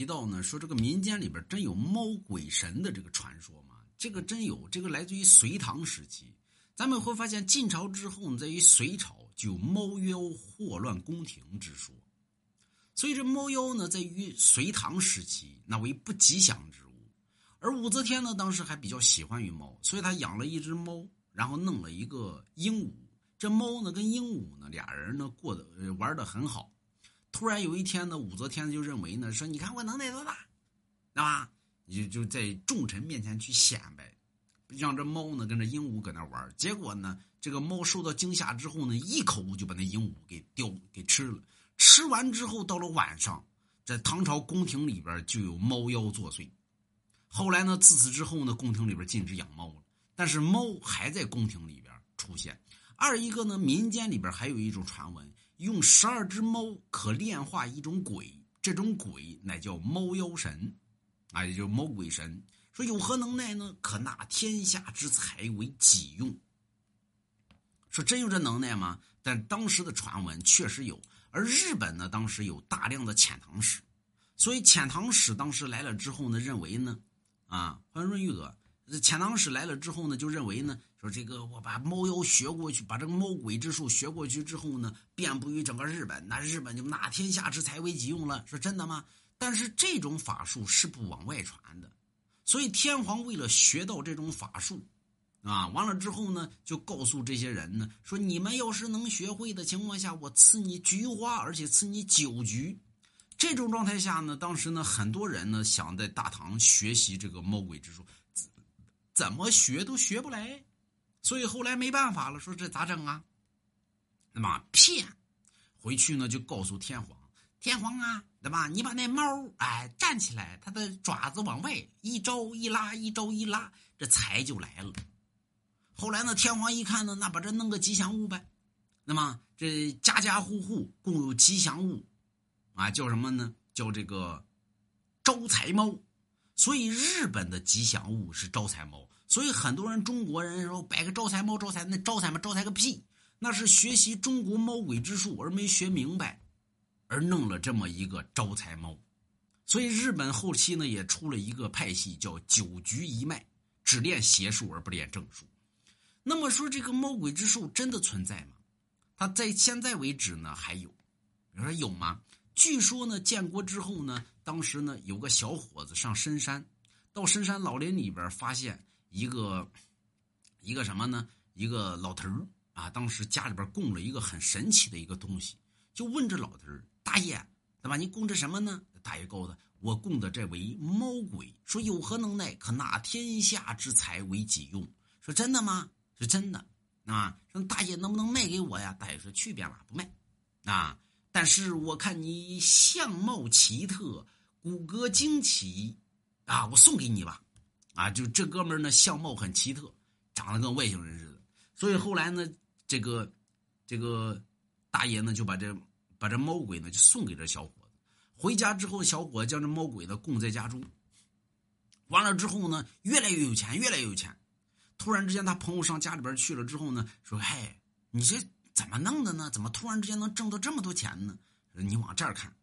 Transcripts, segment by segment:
提到呢，说这个民间里边真有猫鬼神的这个传说吗？这个真有，这个来自于隋唐时期。咱们会发现晋朝之后呢，在于隋朝就有猫妖祸乱宫廷之说。所以这猫妖呢，在于隋唐时期那为不吉祥之物。而武则天呢，当时还比较喜欢于猫，所以他养了一只猫，然后弄了一个鹦鹉。这猫呢，跟鹦鹉呢，俩人呢过得玩的很好。突然有一天呢，武则天就认为呢，说你看我能耐多大，对吧？你就就在众臣面前去显摆，让这猫呢跟着鹦鹉搁那玩。结果呢，这个猫受到惊吓之后呢，一口就把那鹦鹉给叼给吃了。吃完之后，到了晚上，在唐朝宫廷里边就有猫妖作祟。后来呢，自此之后呢，宫廷里边禁止养猫了。但是猫还在宫廷里边出现。二一个呢，民间里边还有一种传闻。用十二只猫可炼化一种鬼，这种鬼乃叫猫妖神，啊，也就猫鬼神。说有何能耐呢？可纳天下之财为己用。说真有这能耐吗？但当时的传闻确实有。而日本呢，当时有大量的遣唐使，所以遣唐使当时来了之后呢，认为呢，啊，欢迎润玉哥。遣唐使来了之后呢，就认为呢，说这个我把猫妖学过去，把这个猫鬼之术学过去之后呢，遍布于整个日本，那日本就哪天下之财为己用了。说真的吗？但是这种法术是不往外传的，所以天皇为了学到这种法术，啊，完了之后呢，就告诉这些人呢，说你们要是能学会的情况下，我赐你菊花，而且赐你酒局。这种状态下呢，当时呢，很多人呢想在大唐学习这个猫鬼之术。怎么学都学不来，所以后来没办法了，说这咋整啊？那么骗回去呢，就告诉天皇，天皇啊，对吧？你把那猫哎站起来，它的爪子往外一招一拉，一招一拉，这财就来了。后来呢，天皇一看呢，那把这弄个吉祥物呗。那么这家家户户共有吉祥物啊，叫什么呢？叫这个招财猫。所以日本的吉祥物是招财猫，所以很多人中国人说摆个招财猫招财，那招财吗？招财个屁！那是学习中国猫鬼之术而没学明白，而弄了这么一个招财猫。所以日本后期呢也出了一个派系叫九局一脉，只练邪术而不练正术。那么说这个猫鬼之术真的存在吗？它在现在为止呢还有，你说有吗？据说呢，建国之后呢，当时呢有个小伙子上深山，到深山老林里边发现一个一个什么呢？一个老头啊，当时家里边供了一个很神奇的一个东西，就问这老头大爷，对吧？你供这什么呢？大爷告诉他，我供的这为猫鬼，说有何能耐，可纳天下之财为己用。说真的吗？是真的啊。说大爷能不能卖给我呀？大爷说去便了，不卖啊。但是我看你相貌奇特，骨骼惊奇，啊，我送给你吧，啊，就这哥们儿呢，相貌很奇特，长得跟外星人似的。所以后来呢，这个这个大爷呢，就把这把这猫鬼呢，就送给这小伙子。回家之后，小伙子将这猫鬼呢供在家中。完了之后呢，越来越有钱，越来越有钱。突然之间，他朋友上家里边去了之后呢，说：“嗨，你这。”怎么弄的呢？怎么突然之间能挣到这么多钱呢？你往这儿看，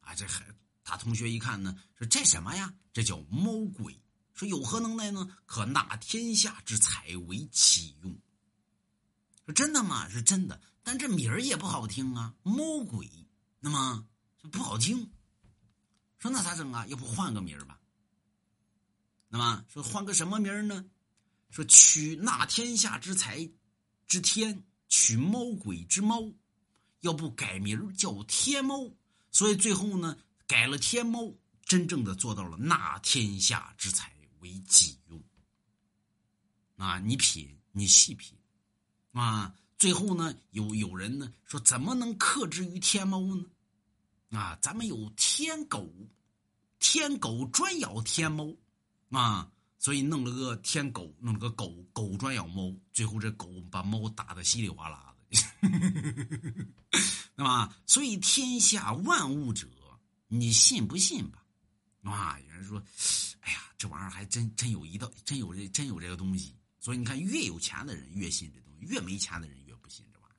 啊，这还他同学一看呢，说这什么呀？这叫猫鬼。说有何能耐呢？可纳天下之财为己用。说真的吗？是真的，但这名儿也不好听啊，猫鬼，那么不好听。说那咋整啊？要不换个名儿吧？那么说换个什么名儿呢？说取纳天下之财之天。取猫鬼之猫，要不改名叫天猫，所以最后呢改了天猫，真正的做到了纳天下之财为己用。啊，你品，你细品，啊，最后呢有有人呢说怎么能克制于天猫呢？啊，咱们有天狗，天狗专咬天猫，啊。所以弄了个天狗，弄了个狗狗专咬猫，最后这狗把猫打的稀里哗啦的，那么？所以天下万物者，你信不信吧？啊，有人说，哎呀，这玩意儿还真真有一道，真有这真有这个东西。所以你看，越有钱的人越信这东西，越没钱的人。